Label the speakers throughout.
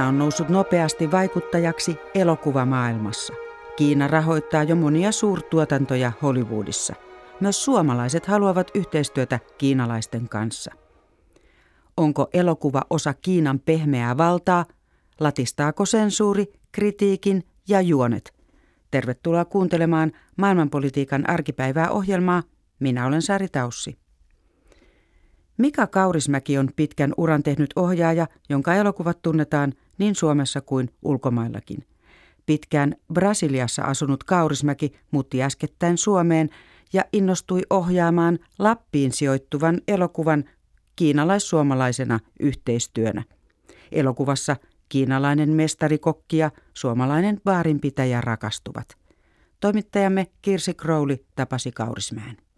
Speaker 1: Kiina on noussut nopeasti vaikuttajaksi elokuvamaailmassa. Kiina rahoittaa jo monia suurtuotantoja Hollywoodissa. Myös suomalaiset haluavat yhteistyötä kiinalaisten kanssa. Onko elokuva osa Kiinan pehmeää valtaa? Latistaako sensuuri, kritiikin ja juonet? Tervetuloa kuuntelemaan maailmanpolitiikan arkipäivää ohjelmaa. Minä olen Sari Taussi. Mika Kaurismäki on pitkän uran tehnyt ohjaaja, jonka elokuvat tunnetaan niin Suomessa kuin ulkomaillakin. Pitkään Brasiliassa asunut Kaurismäki muutti äskettäin Suomeen ja innostui ohjaamaan Lappiin sijoittuvan elokuvan kiinalais-suomalaisena yhteistyönä. Elokuvassa kiinalainen mestarikokki ja suomalainen baarinpitäjä rakastuvat. Toimittajamme Kirsi Crowley tapasi Kaurismäen.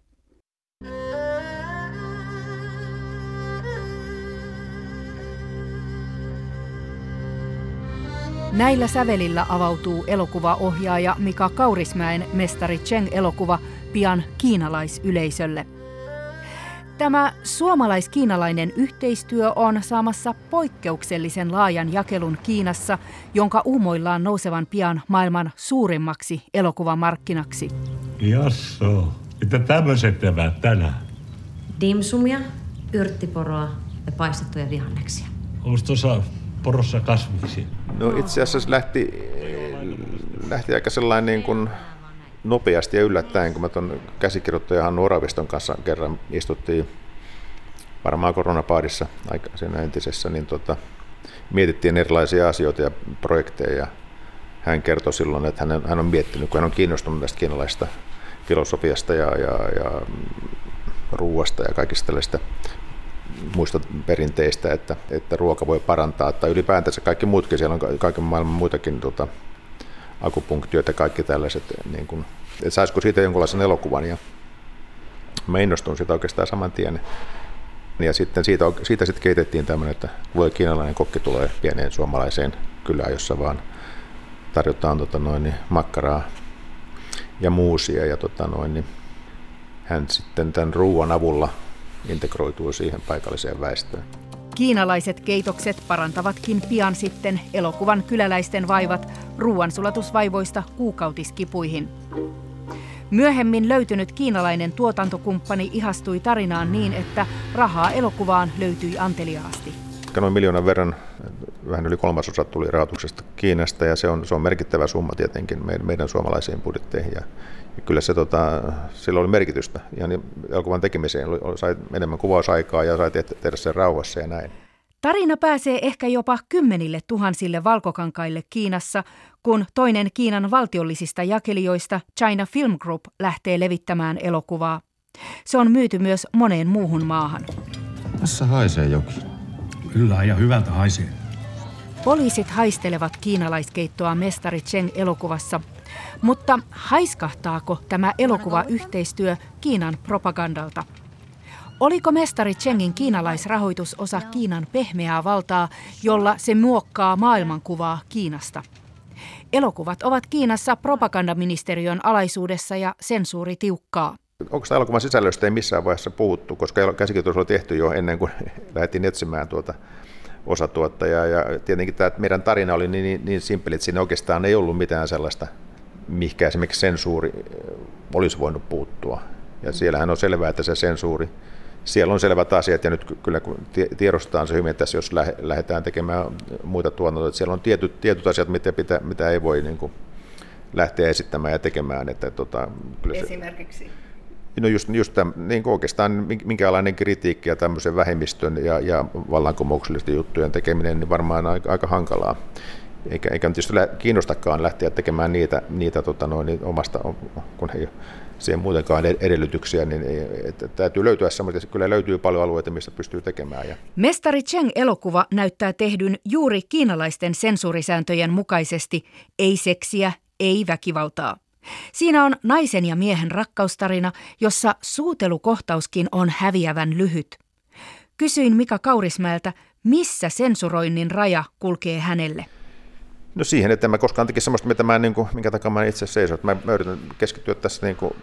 Speaker 2: Näillä sävelillä avautuu elokuvaohjaaja Mika Kaurismäen mestari Cheng-elokuva pian kiinalaisyleisölle. Tämä suomalais-kiinalainen yhteistyö on saamassa poikkeuksellisen laajan jakelun Kiinassa, jonka uumoillaan nousevan pian maailman suurimmaksi elokuvamarkkinaksi.
Speaker 3: Jasso, mitä tämmöiset evät tänään?
Speaker 4: Dimsumia, yrttiporoa ja paistettuja vihanneksia.
Speaker 3: Onko tuossa porossa kasviksi?
Speaker 5: No itse asiassa lähti, lähti aika sellainen niin kuin nopeasti ja yllättäen, kun mä tuon käsikirjoittaja Hannu Oraviston kanssa kerran istuttiin varmaan koronapaadissa aika siinä entisessä, niin tota, mietittiin erilaisia asioita ja projekteja. Ja hän kertoi silloin, että hän, hän on miettinyt, kun hän on kiinnostunut tästä kiinalaista filosofiasta ja, ja, ja ruuasta ja kaikista tällaista muista perinteistä, että, että ruoka voi parantaa, tai ylipäätänsä kaikki muutkin, siellä on kaiken maailman muitakin tota, akupunktioita ja kaikki tällaiset, niin kuin, että saisiko siitä jonkunlaisen elokuvan, ja mä innostun siitä oikeastaan saman tien. Ja sitten siitä, siitä sitten keitettiin tämmöinen, että voi kiinalainen kokki tulee pieneen suomalaiseen kylään, jossa vaan tarjotaan tota noin, niin makkaraa ja muusia. Ja tota noin, niin hän sitten tämän ruoan avulla integroituu siihen paikalliseen väestöön.
Speaker 2: Kiinalaiset keitokset parantavatkin pian sitten elokuvan kyläläisten vaivat ruoansulatusvaivoista kuukautiskipuihin. Myöhemmin löytynyt kiinalainen tuotantokumppani ihastui tarinaan niin, että rahaa elokuvaan löytyi anteliaasti.
Speaker 5: Noin miljoonan verran, vähän yli kolmasosa tuli rahoituksesta Kiinasta ja se on, se on merkittävä summa tietenkin meidän, meidän suomalaisiin budjetteihin. Ja, ja kyllä se, tota, sillä oli merkitystä ihan niin elokuvan tekemiseen, sai enemmän kuvausaikaa ja sai tehdä sen rauhassa ja näin.
Speaker 2: Tarina pääsee ehkä jopa kymmenille tuhansille valkokankaille Kiinassa, kun toinen Kiinan valtiollisista jakelijoista China Film Group lähtee levittämään elokuvaa. Se on myyty myös moneen muuhun maahan.
Speaker 6: Tässä haisee jokin.
Speaker 3: Kyllä, ja hyvältä haisee.
Speaker 2: Poliisit haistelevat kiinalaiskeittoa Mestari Cheng elokuvassa, mutta haiskahtaako tämä elokuva-yhteistyö Kiinan propagandalta? Oliko mestari Chengin kiinalaisrahoitus osa Kiinan pehmeää valtaa, jolla se muokkaa maailmankuvaa Kiinasta? Elokuvat ovat Kiinassa propagandaministeriön alaisuudessa ja sensuuri tiukkaa.
Speaker 5: Onko tämä elokuvan sisällöstä ei missään vaiheessa puhuttu, koska käsikirjoitus oli tehty jo ennen kuin lähdettiin etsimään tuota osatuottajaa. Ja tietenkin tämä meidän tarina oli niin, niin, niin simppeli, että siinä oikeastaan ei ollut mitään sellaista, mikä esimerkiksi sensuuri olisi voinut puuttua. Ja siellähän on selvää, että se sensuuri siellä on selvät asiat ja nyt kyllä kun tiedostetaan se hyvin, että jos lähdetään tekemään muita tuotantoja, että siellä on tietyt, tietyt asiat, mitä, mitä, mitä ei voi niin kuin lähteä esittämään ja tekemään. Että, tota,
Speaker 2: kyllä se, Esimerkiksi?
Speaker 5: No just, just tämän, niin oikeastaan minkälainen kritiikki ja tämmöisen vähemmistön ja, ja vallankumouksellisten juttujen tekeminen niin varmaan aika, aika hankalaa. Eikä, eikä tietysti kiinnostakaan lähteä tekemään niitä, niitä tota noin, niin omasta, kun ei siihen muutenkaan edellytyksiä, niin että täytyy löytyä semmoisia, kyllä löytyy paljon alueita, missä pystyy tekemään. Ja.
Speaker 2: Mestari Cheng-elokuva näyttää tehdyn juuri kiinalaisten sensuurisääntöjen mukaisesti, ei seksiä, ei väkivaltaa. Siinä on naisen ja miehen rakkaustarina, jossa suutelukohtauskin on häviävän lyhyt. Kysyin Mika Kaurismäeltä, missä sensuroinnin raja kulkee hänelle.
Speaker 5: No siihen, että mä koskaan tekisi sellaista, mitä mä, niin kuin, minkä takia mä itse seison. Mä, mä yritän keskittyä tässä niin kuin,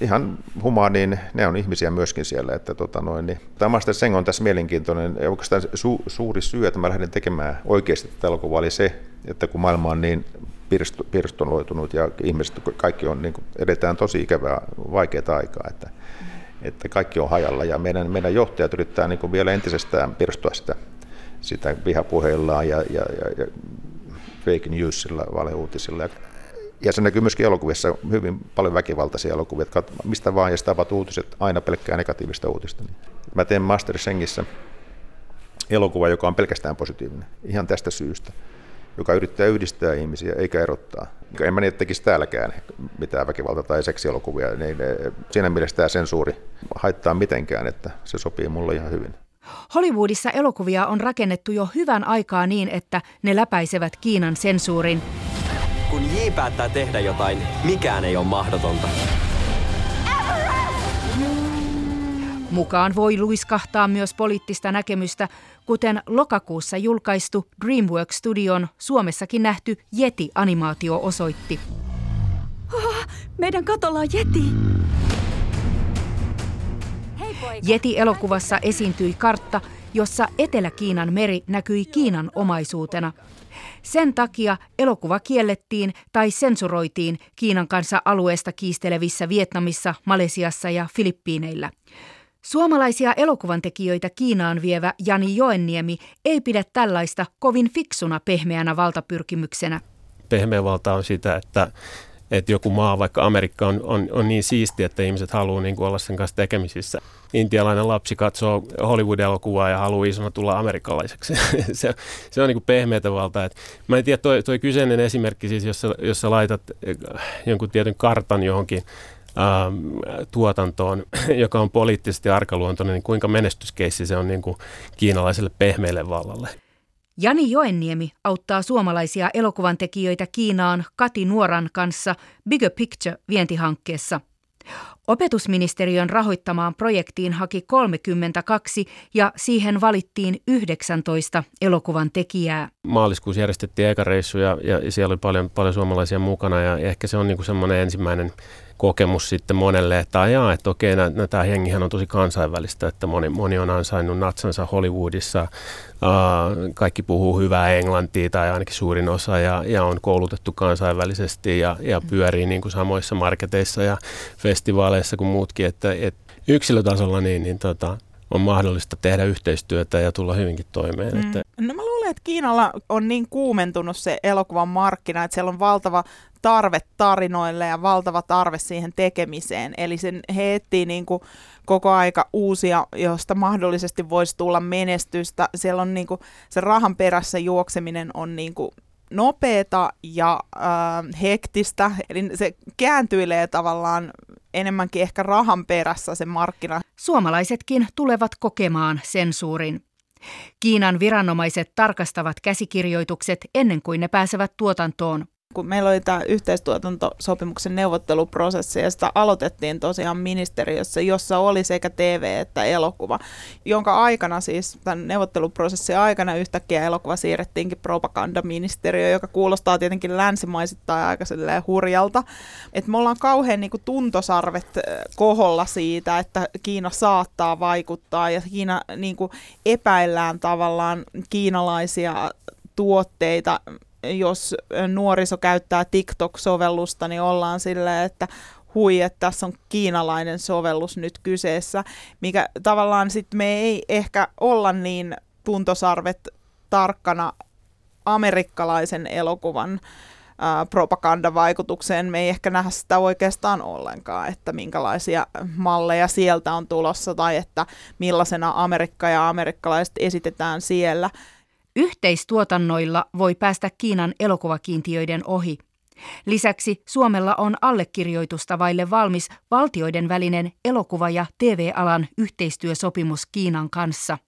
Speaker 5: ihan humaaniin, ne on ihmisiä myöskin siellä. Että, tota noin, niin. Tämä Master Seng on tässä mielenkiintoinen. Ja oikeastaan su, suuri syy, että mä lähdin tekemään oikeasti tätä elokuvaa, oli se, että kun maailma on niin pirstoloitunut ja ihmiset kaikki on, niin kuin, edetään tosi ikävää, vaikeaa aikaa, että, että kaikki on hajalla ja meidän, meidän johtajat yrittää niin kuin vielä entisestään pirstoa sitä, sitä vihapuheillaan ja, ja, ja, ja fake newsilla, valeuutisilla. Ja se näkyy myöskin elokuvissa hyvin paljon väkivaltaisia elokuvia, mistä vaan ja sitä uutiset aina pelkkää negatiivista uutista. Mä teen Master Sengissä elokuva, joka on pelkästään positiivinen, ihan tästä syystä joka yrittää yhdistää ihmisiä eikä erottaa. En mä niin, tekisi täälläkään mitään väkivalta- tai seksielokuvia, niin siinä mielessä tämä sensuuri haittaa mitenkään, että se sopii mulle ihan hyvin.
Speaker 2: Hollywoodissa elokuvia on rakennettu jo hyvän aikaa niin, että ne läpäisevät Kiinan sensuurin.
Speaker 7: Kun J päättää tehdä jotain, mikään ei ole mahdotonta.
Speaker 2: Mukaan voi luiskahtaa myös poliittista näkemystä, kuten lokakuussa julkaistu DreamWorks Studion Suomessakin nähty Yeti-animaatio osoitti.
Speaker 8: Oh, meidän katolla on Yeti!
Speaker 2: Yeti-elokuvassa esiintyi kartta, jossa Etelä-Kiinan meri näkyi Kiinan omaisuutena. Sen takia elokuva kiellettiin tai sensuroitiin Kiinan kanssa alueesta kiistelevissä Vietnamissa, Malesiassa ja Filippiineillä. Suomalaisia elokuvantekijöitä Kiinaan vievä Jani Joenniemi ei pidä tällaista kovin fiksuna pehmeänä valtapyrkimyksenä.
Speaker 9: Pehmeä valta on sitä, että, että joku maa, vaikka Amerikka, on, on, on niin siisti, että ihmiset haluaa niin kuin olla sen kanssa tekemisissä. Intialainen lapsi katsoo Hollywood-elokuvaa ja haluaa isona tulla amerikkalaiseksi. se, se on niin kuin pehmeätä valtaa. Et mä en tiedä, toi, toi kyseinen esimerkki siis, jos sä, jos sä laitat jonkun tietyn kartan johonkin tuotantoon, joka on poliittisesti arkaluontoinen, niin kuinka menestyskeissi se on niin kuin kiinalaiselle pehmeälle vallalle?
Speaker 2: Jani Joenniemi auttaa suomalaisia elokuvan tekijöitä Kiinaan Kati Nuoran kanssa Bigger Picture-vientihankkeessa. Opetusministeriön rahoittamaan projektiin haki 32 ja siihen valittiin 19 elokuvan tekijää.
Speaker 9: Maaliskuussa järjestettiin eka reissu ja, ja siellä oli paljon, paljon suomalaisia mukana ja ehkä se on niin kuin semmoinen ensimmäinen kokemus sitten monelle, että ajaa, että okei, nä, nä, tämä hengihän on tosi kansainvälistä, että moni, moni on ansainnut natsansa Hollywoodissa, uh, kaikki puhuu hyvää englantia tai ainakin suurin osa ja, ja on koulutettu kansainvälisesti ja, ja pyörii niin kuin samoissa marketeissa ja festivaaleissa kuin muutkin, että, että yksilötasolla niin, niin tota, on mahdollista tehdä yhteistyötä ja tulla hyvinkin toimeen. Mm. Että...
Speaker 10: No mä että Kiinalla on niin kuumentunut se elokuvan markkina, että siellä on valtava tarve tarinoille ja valtava tarve siihen tekemiseen. Eli sen he etsii niin kuin koko aika uusia, josta mahdollisesti voisi tulla menestystä. Siellä on niin kuin, se rahan perässä juokseminen on niin kuin nopeeta ja äh, hektistä, eli se kääntyilee tavallaan enemmänkin ehkä rahan perässä se markkina.
Speaker 2: Suomalaisetkin tulevat kokemaan sensuurin. Kiinan viranomaiset tarkastavat käsikirjoitukset ennen kuin ne pääsevät tuotantoon
Speaker 10: kun meillä oli tämä yhteistuotantosopimuksen neuvotteluprosessi ja sitä aloitettiin tosiaan ministeriössä, jossa oli sekä TV että elokuva, jonka aikana siis tämän neuvotteluprosessin aikana yhtäkkiä elokuva siirrettiinkin propagandaministeriöön, joka kuulostaa tietenkin länsimaisittain aika hurjalta. Et me ollaan kauhean niin kuin tuntosarvet koholla siitä, että Kiina saattaa vaikuttaa ja Kiina niin kuin epäillään tavallaan kiinalaisia tuotteita jos nuoriso käyttää TikTok-sovellusta, niin ollaan silleen, että hui, että tässä on kiinalainen sovellus nyt kyseessä, mikä tavallaan sitten me ei ehkä olla niin tuntosarvet tarkkana amerikkalaisen elokuvan propagandavaikutukseen. Me ei ehkä nähdä sitä oikeastaan ollenkaan, että minkälaisia malleja sieltä on tulossa tai että millaisena Amerikka ja amerikkalaiset esitetään siellä.
Speaker 2: Yhteistuotannoilla voi päästä Kiinan elokuvakiintiöiden ohi. Lisäksi Suomella on allekirjoitusta vaille valmis valtioiden välinen elokuva- ja TV-alan yhteistyösopimus Kiinan kanssa.
Speaker 10: Äh,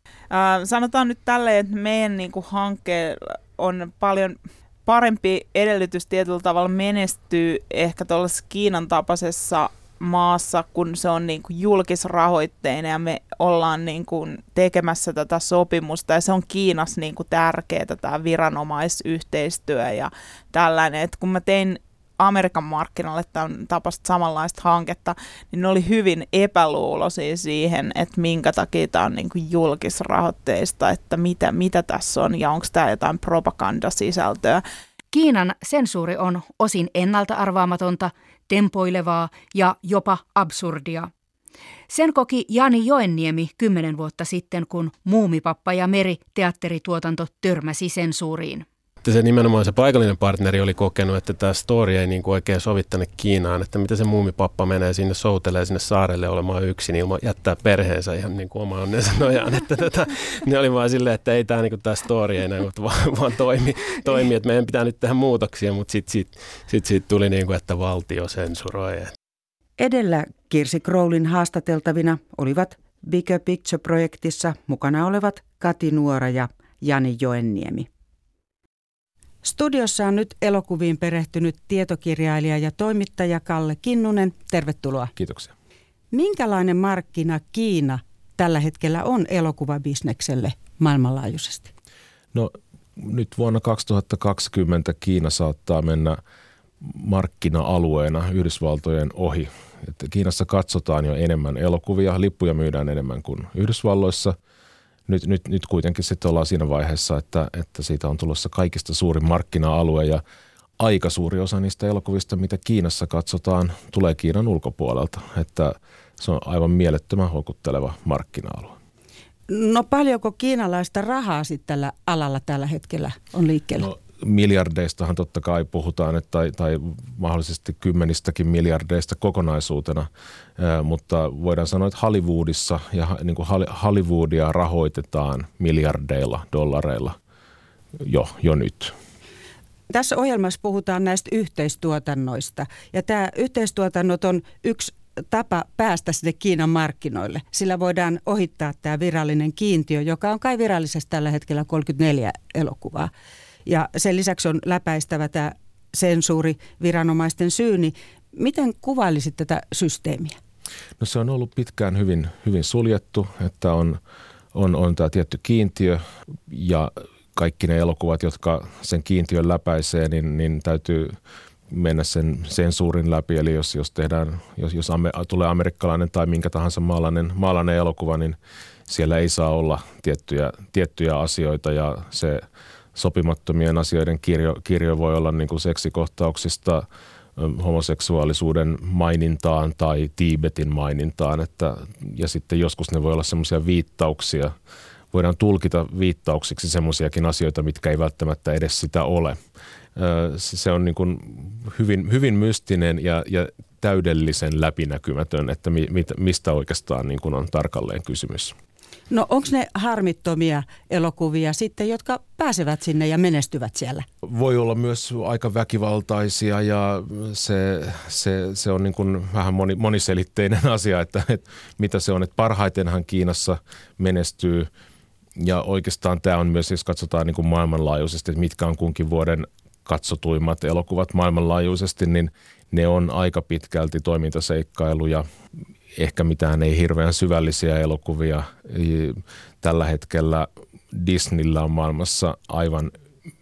Speaker 10: sanotaan nyt tälleen, että meidän niin kuin, hanke on paljon parempi edellytys tietyllä tavalla menestyy ehkä tuollaisessa Kiinan tapaisessa maassa, kun se on niin kuin julkisrahoitteinen ja me ollaan niin kuin tekemässä tätä sopimusta ja se on Kiinassa niin kuin tärkeää tämä viranomaisyhteistyö ja tällainen. Et kun mä tein Amerikan markkinalle tämän tapasta samanlaista hanketta, niin ne oli hyvin epäluuloisia siihen, että minkä takia tämä on niin kuin julkisrahoitteista, että mitä, mitä tässä on ja onko tämä jotain propagandasisältöä.
Speaker 2: Kiinan sensuuri on osin ennalta arvaamatonta, tempoilevaa ja jopa absurdia. Sen koki Jani Joenniemi kymmenen vuotta sitten, kun Muumipappa ja Meri teatterituotanto törmäsi sensuuriin
Speaker 9: että se nimenomaan se paikallinen partneri oli kokenut, että tämä story ei niin kuin oikein sovi tänne Kiinaan, että mitä se muumipappa menee sinne soutelee sinne saarelle olemaan yksin ilman jättää perheensä ihan niin kuin oma onnensa nojaan. Että tätä, ne oli vaan silleen, että ei tämä, niin kuin, tämä story ei näin, vaan, vaan toimi, toimi, että meidän pitää nyt tehdä muutoksia, mutta sitten sit, sit siitä tuli niin kuin, että valtio sensuroi.
Speaker 11: Edellä Kirsi Crowlin haastateltavina olivat Bigger Picture-projektissa mukana olevat Kati Nuora ja Jani Joenniemi. Studiossa on nyt elokuviin perehtynyt tietokirjailija ja toimittaja Kalle Kinnunen. Tervetuloa.
Speaker 12: Kiitoksia.
Speaker 11: Minkälainen markkina Kiina tällä hetkellä on elokuvabisnekselle maailmanlaajuisesti?
Speaker 12: No nyt vuonna 2020 Kiina saattaa mennä markkina-alueena Yhdysvaltojen ohi. Että Kiinassa katsotaan jo enemmän elokuvia, lippuja myydään enemmän kuin Yhdysvalloissa – nyt, nyt, nyt kuitenkin sitten ollaan siinä vaiheessa, että, että siitä on tulossa kaikista suurin markkina-alue ja aika suuri osa niistä elokuvista, mitä Kiinassa katsotaan, tulee Kiinan ulkopuolelta. Että se on aivan mielettömän houkutteleva markkina-alue.
Speaker 11: No paljonko kiinalaista rahaa sitten tällä alalla tällä hetkellä on liikkeellä? No,
Speaker 12: miljardeistahan totta kai puhutaan, että, tai, tai mahdollisesti kymmenistäkin miljardeista kokonaisuutena, mutta voidaan sanoa, että Hollywoodissa ja niin kuin Hollywoodia rahoitetaan miljardeilla dollareilla jo, jo nyt.
Speaker 11: Tässä ohjelmassa puhutaan näistä yhteistuotannoista ja tämä yhteistuotannot on yksi tapa päästä sinne Kiinan markkinoille. Sillä voidaan ohittaa tämä virallinen kiintiö, joka on kai virallisesti tällä hetkellä 34 elokuvaa ja sen lisäksi on läpäistävä tämä sensuuri viranomaisten syyni. Miten kuvailisit tätä systeemiä?
Speaker 12: No se on ollut pitkään hyvin, hyvin suljettu, että on, on, on tämä tietty kiintiö ja kaikki ne elokuvat, jotka sen kiintiön läpäisee, niin, niin täytyy mennä sen sensuurin läpi. Eli jos, jos, tehdään, jos, jos ame, tulee amerikkalainen tai minkä tahansa maalainen, maalainen elokuva, niin siellä ei saa olla tiettyjä, tiettyjä asioita ja se – sopimattomien asioiden kirjo, kirjo voi olla niin kuin seksikohtauksista homoseksuaalisuuden mainintaan tai Tiibetin mainintaan. Että, ja sitten joskus ne voi olla semmoisia viittauksia, voidaan tulkita viittauksiksi semmoisiakin asioita, mitkä ei välttämättä edes sitä ole. Se on niin kuin hyvin, hyvin mystinen ja, ja täydellisen läpinäkymätön, että mi, mistä oikeastaan niin kuin on tarkalleen kysymys.
Speaker 11: No onko ne harmittomia elokuvia sitten, jotka pääsevät sinne ja menestyvät siellä?
Speaker 12: Voi olla myös aika väkivaltaisia ja se, se, se on niin kuin vähän moni, moniselitteinen asia, että, että mitä se on. Että parhaitenhan Kiinassa menestyy ja oikeastaan tämä on myös, jos katsotaan niin kuin maailmanlaajuisesti, että mitkä on kunkin vuoden katsotuimmat elokuvat maailmanlaajuisesti, niin ne on aika pitkälti toimintaseikkailuja ehkä mitään ei hirveän syvällisiä elokuvia. Tällä hetkellä Disneyllä on maailmassa aivan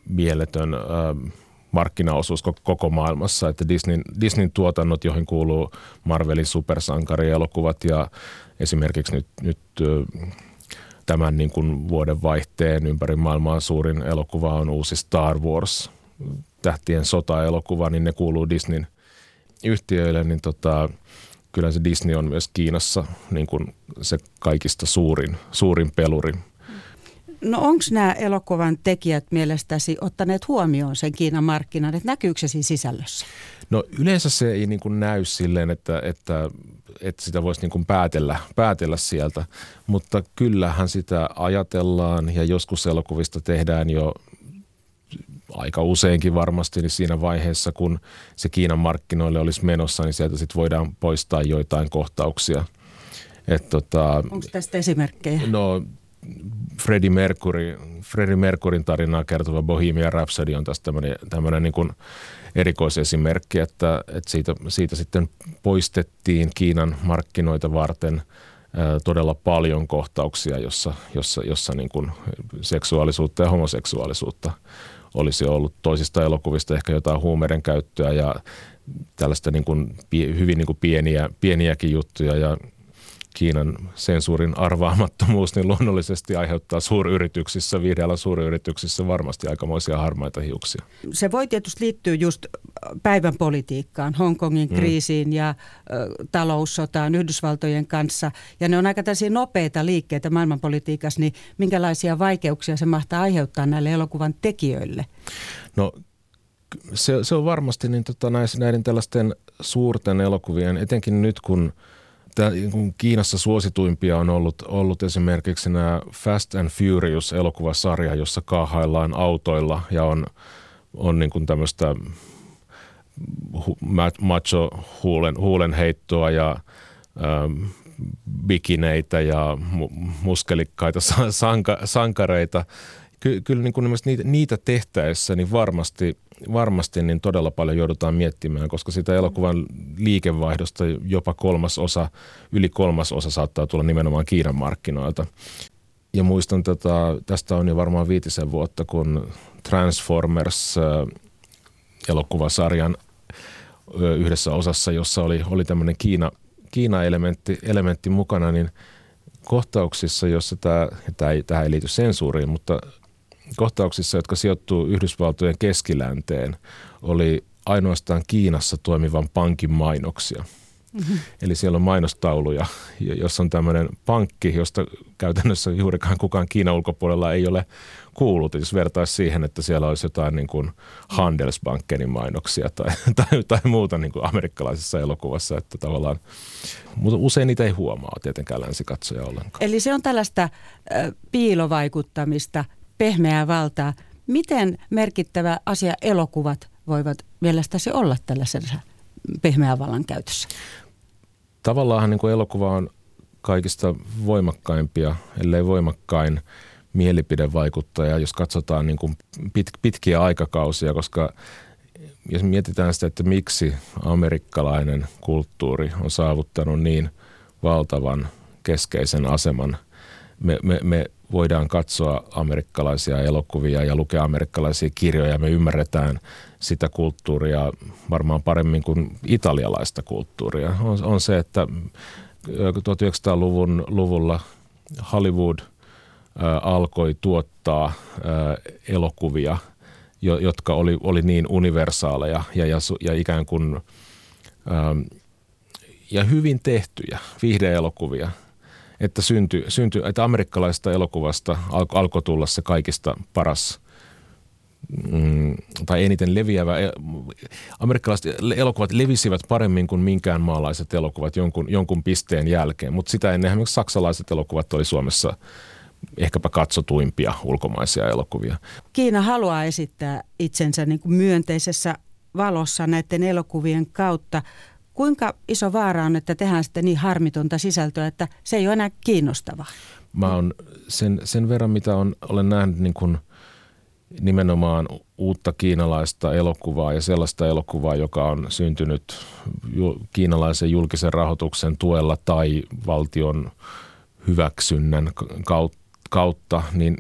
Speaker 12: mieletön markkinaosuus koko maailmassa, että Disneyn, Disneyn tuotannot, joihin kuuluu Marvelin supersankarielokuvat ja esimerkiksi nyt, nyt tämän niin kuin vuoden vaihteen ympäri maailmaa suurin elokuva on uusi Star Wars, tähtien sota-elokuva, niin ne kuuluu Disneyn yhtiöille, niin tota, kyllä se Disney on myös Kiinassa niin kuin se kaikista suurin, suurin peluri.
Speaker 11: No onko nämä elokuvan tekijät mielestäsi ottaneet huomioon sen Kiinan markkinan, että näkyykö se siinä sisällössä?
Speaker 12: No yleensä se ei niin kuin näy silleen, että, että, että sitä voisi niin kuin päätellä, päätellä sieltä, mutta kyllähän sitä ajatellaan ja joskus elokuvista tehdään jo aika useinkin varmasti niin siinä vaiheessa, kun se Kiinan markkinoille olisi menossa, niin sieltä sitten voidaan poistaa joitain kohtauksia.
Speaker 11: Et tota, Onko tästä esimerkkejä?
Speaker 12: No Freddie Mercury, Freddie Mercuryn tarinaa kertova Bohemian Rhapsody on tästä tämmöinen, niin kuin erikoisesimerkki, että, että siitä, siitä sitten poistettiin Kiinan markkinoita varten todella paljon kohtauksia, jossa, jossa, jossa niin kuin seksuaalisuutta ja homoseksuaalisuutta olisi ollut toisista elokuvista ehkä jotain huumeiden käyttöä ja tällaista niin kuin, hyvin niin kuin pieniä, pieniäkin juttuja ja Kiinan sensuurin arvaamattomuus niin luonnollisesti aiheuttaa suuryrityksissä, viihdealan suuryrityksissä varmasti aikamoisia harmaita hiuksia.
Speaker 11: Se voi tietysti liittyä just päivän politiikkaan, Hongkongin mm. kriisiin ja ö, taloussotaan Yhdysvaltojen kanssa. Ja ne on aika tällaisia nopeita liikkeitä maailmanpolitiikassa, niin minkälaisia vaikeuksia se mahtaa aiheuttaa näille elokuvan tekijöille?
Speaker 12: No se, se on varmasti niin tota, näissä, näiden tällaisten suurten elokuvien, etenkin nyt kun – Tämä, kun Kiinassa suosituimpia on ollut, ollut esimerkiksi nämä Fast and Furious-elokuvasarja, jossa kaahaillaan autoilla ja on, on niin kuin tämmöistä macho huulen, huulenheittoa ja ähm, bikineitä ja muskelikkaita sanka, sankareita. Ky, kyllä niin kuin niitä, niitä tehtäessä niin varmasti – varmasti niin todella paljon joudutaan miettimään, koska sitä elokuvan liikevaihdosta jopa kolmas osa, yli kolmas osa saattaa tulla nimenomaan Kiinan markkinoilta. Ja muistan, tätä, tästä on jo varmaan viitisen vuotta, kun Transformers elokuvasarjan yhdessä osassa, jossa oli, oli tämmöinen Kiina, Kiina-elementti elementti mukana, niin kohtauksissa, jossa tämä, tämä ei, tähän ei liity sensuuriin, mutta kohtauksissa, jotka sijoittuu Yhdysvaltojen keskilänteen, oli ainoastaan Kiinassa toimivan pankin mainoksia. Mm-hmm. Eli siellä on mainostauluja, jossa on tämmöinen pankki, josta käytännössä juurikaan kukaan Kiinan ulkopuolella ei ole kuullut. Jos vertaisi siihen, että siellä olisi jotain niin kuin Handelsbankenin mainoksia tai, tai, tai muuta niin kuin amerikkalaisessa elokuvassa, että tavallaan, mutta usein niitä ei huomaa tietenkään länsikatsoja ollenkaan.
Speaker 11: Eli se on tällaista äh, piilovaikuttamista, pehmeää valtaa. Miten merkittävä asia elokuvat voivat mielestäsi olla tällaisessa pehmeän vallan käytössä?
Speaker 12: Tavallaan niin kuin elokuva on kaikista voimakkaimpia, ellei voimakkain mielipidevaikuttaja, jos katsotaan niin kuin pit, pitkiä aikakausia, koska jos mietitään sitä, että miksi amerikkalainen kulttuuri on saavuttanut niin valtavan keskeisen aseman, me, me, me voidaan katsoa amerikkalaisia elokuvia ja lukea amerikkalaisia kirjoja. Me ymmärretään sitä kulttuuria varmaan paremmin kuin italialaista kulttuuria. On, on se, että 1900-luvun luvulla Hollywood alkoi tuottaa elokuvia, jo, jotka oli, oli niin universaaleja ja, ja, ja ikään kuin ja hyvin tehtyjä viihdeelokuvia – että, syntyi, syntyi, että amerikkalaisesta elokuvasta alko, alkoi tulla se kaikista paras mm, tai eniten leviävä. Amerikkalaiset elokuvat levisivät paremmin kuin minkään maalaiset elokuvat jonkun, jonkun pisteen jälkeen, mutta sitä ennen esimerkiksi saksalaiset elokuvat oli Suomessa ehkäpä katsotuimpia ulkomaisia elokuvia.
Speaker 11: Kiina haluaa esittää itsensä niin kuin myönteisessä valossa näiden elokuvien kautta. Kuinka iso vaara on, että tehdään sitten niin harmitonta sisältöä, että se ei ole enää kiinnostavaa?
Speaker 12: Mä oon sen, sen verran, mitä on, olen nähnyt niin kuin nimenomaan uutta kiinalaista elokuvaa ja sellaista elokuvaa, joka on syntynyt kiinalaisen julkisen rahoituksen tuella tai valtion hyväksynnän kautta, niin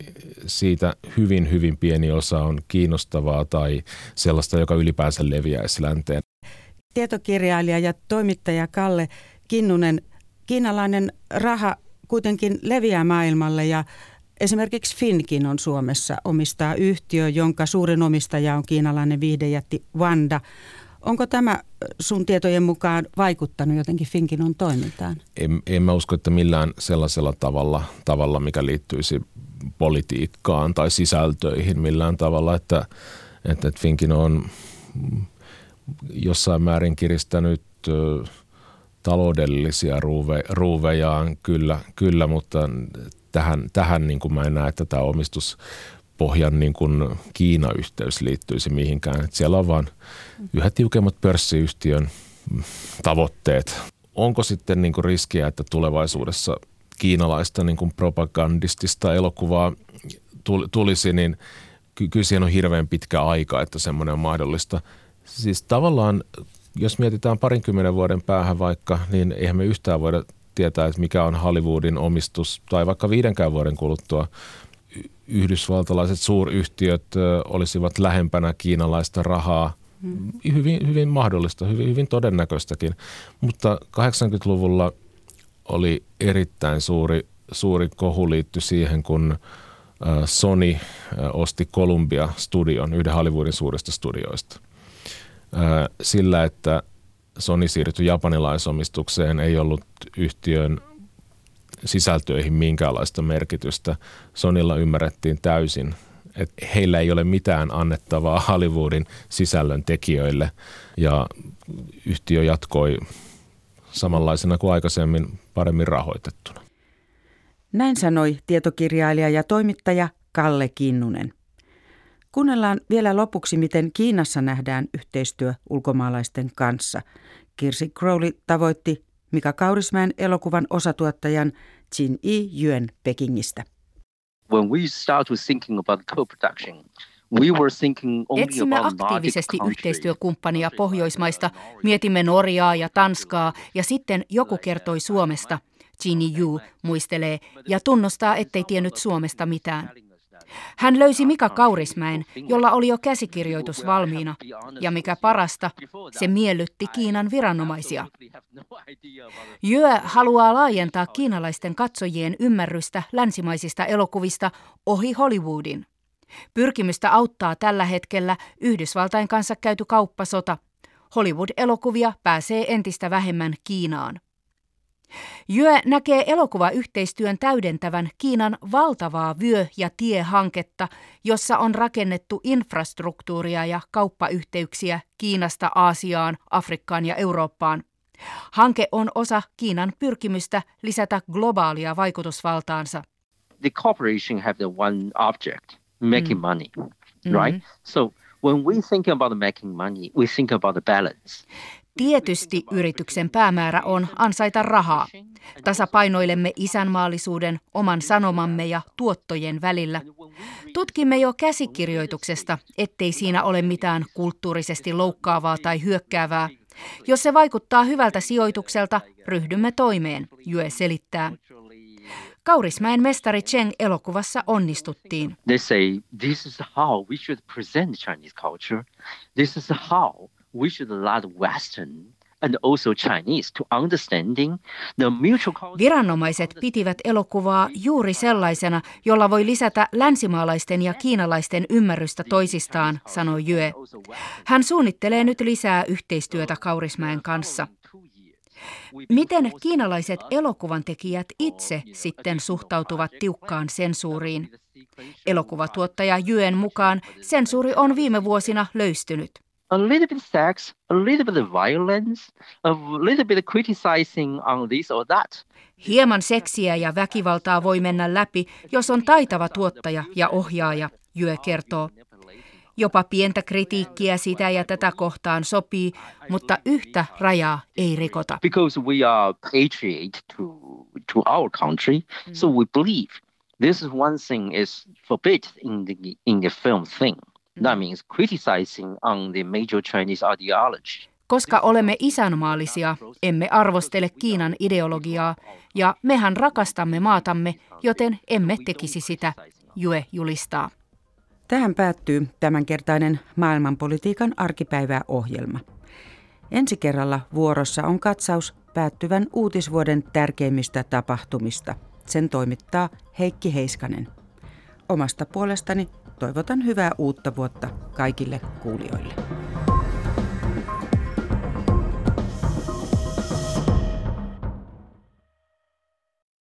Speaker 12: siitä hyvin, hyvin pieni osa on kiinnostavaa tai sellaista, joka ylipäänsä leviäisi länteen.
Speaker 11: Tietokirjailija ja toimittaja Kalle Kinnunen, kiinalainen raha kuitenkin leviää maailmalle ja esimerkiksi Finkin on Suomessa omistaa yhtiö, jonka suurin omistaja on kiinalainen viihdejätti Wanda. Onko tämä sun tietojen mukaan vaikuttanut jotenkin Finkin on toimintaan?
Speaker 12: En, en mä usko, että millään sellaisella tavalla, tavalla, mikä liittyisi politiikkaan tai sisältöihin millään tavalla, että, että Finkin on jossain määrin kiristänyt taloudellisia ruuve, ruuvejaan, kyllä, kyllä mutta tähän, tähän niin kuin mä en näe, että tämä omistuspohjan niin kuin Kiina-yhteys liittyisi mihinkään. Että siellä on vain yhä tiukemmat pörssiyhtiön tavoitteet. Onko sitten niin kuin riskiä, että tulevaisuudessa kiinalaista niin kuin propagandistista elokuvaa tulisi, niin kyllä siihen on hirveän pitkä aika, että semmoinen on mahdollista – Siis tavallaan, jos mietitään parinkymmenen vuoden päähän vaikka, niin eihän me yhtään voida tietää, että mikä on Hollywoodin omistus, tai vaikka viidenkään vuoden kuluttua yhdysvaltalaiset suuryhtiöt olisivat lähempänä kiinalaista rahaa. Mm. Hyvin, hyvin mahdollista, hyvin, hyvin todennäköistäkin. Mutta 80-luvulla oli erittäin suuri, suuri kohu liitty siihen, kun Sony osti Columbia Studion, yhden Hollywoodin suurista studioista. Sillä, että Sony siirtyi japanilaisomistukseen, ei ollut yhtiön sisältöihin minkäänlaista merkitystä. Sonilla ymmärrettiin täysin, että heillä ei ole mitään annettavaa Hollywoodin sisällön tekijöille ja yhtiö jatkoi samanlaisena kuin aikaisemmin paremmin rahoitettuna.
Speaker 11: Näin sanoi tietokirjailija ja toimittaja Kalle Kinnunen. Kuunnellaan vielä lopuksi, miten Kiinassa nähdään yhteistyö ulkomaalaisten kanssa. Kirsi Crowley tavoitti Mika Kaurismäen elokuvan osatuottajan Jin Yi Yuen Pekingistä.
Speaker 13: When we start to thinking about co-production,
Speaker 2: Etsimme aktiivisesti yhteistyökumppania Pohjoismaista, mietimme Norjaa ja Tanskaa ja sitten joku kertoi Suomesta. Ginny Yu muistelee ja tunnustaa, ettei tiennyt Suomesta mitään. Hän löysi Mika Kaurismäen, jolla oli jo käsikirjoitus valmiina, ja mikä parasta, se miellytti Kiinan viranomaisia. Jö haluaa laajentaa kiinalaisten katsojien ymmärrystä länsimaisista elokuvista ohi Hollywoodin. Pyrkimystä auttaa tällä hetkellä Yhdysvaltain kanssa käyty kauppasota. Hollywood-elokuvia pääsee entistä vähemmän Kiinaan. Jö näkee elokuvayhteistyön täydentävän Kiinan valtavaa vyö- ja tiehanketta, jossa on rakennettu infrastruktuuria ja kauppayhteyksiä Kiinasta Aasiaan, Afrikkaan ja Eurooppaan. Hanke on osa Kiinan pyrkimystä lisätä globaalia vaikutusvaltaansa.
Speaker 13: The corporation have the one object, making mm. money, right? Mm-hmm. So when we think about making money, we think about the balance.
Speaker 2: Tietysti yrityksen päämäärä on ansaita rahaa. Tasapainoilemme isänmaallisuuden, oman sanomamme ja tuottojen välillä. Tutkimme jo käsikirjoituksesta, ettei siinä ole mitään kulttuurisesti loukkaavaa tai hyökkäävää. Jos se vaikuttaa hyvältä sijoitukselta, ryhdymme toimeen, Jue selittää. Kaurismäen mestari Cheng elokuvassa onnistuttiin.
Speaker 13: They say this is how we should present Chinese culture. This is how we should allow Western and also Chinese to understanding the mutual
Speaker 2: Viranomaiset pitivät elokuvaa juuri sellaisena, jolla voi lisätä länsimaalaisten ja kiinalaisten ymmärrystä toisistaan, sanoi Jue. Hän suunnittelee nyt lisää yhteistyötä Kaurismäen kanssa. Miten kiinalaiset elokuvan tekijät itse sitten suhtautuvat tiukkaan sensuuriin? Elokuvatuottaja Jyen mukaan sensuuri on viime vuosina löystynyt
Speaker 13: a little bit sex, a little bit of violence, a little bit of criticizing on this or that.
Speaker 2: Hieman seksiä ja väkivaltaa voi mennä läpi, jos on taitava tuottaja ja ohjaaja, Jyö kertoo. Jopa pientä kritiikkiä sitä ja tätä kohtaan sopii, mutta yhtä rajaa ei rikota.
Speaker 13: Because we are patriot to, to our country, so we believe this is one thing is forbidden in the, in the film thing. That means criticizing on the major Chinese ideology.
Speaker 2: Koska olemme isänmaallisia, emme arvostele Kiinan ideologiaa, ja mehän rakastamme maatamme, joten emme tekisi sitä, Jue julistaa.
Speaker 11: Tähän päättyy tämänkertainen maailmanpolitiikan arkipäivää ohjelma. Ensi kerralla vuorossa on katsaus päättyvän uutisvuoden tärkeimmistä tapahtumista. Sen toimittaa Heikki Heiskanen. Omasta puolestani toivotan hyvää uutta vuotta kaikille kuulijoille.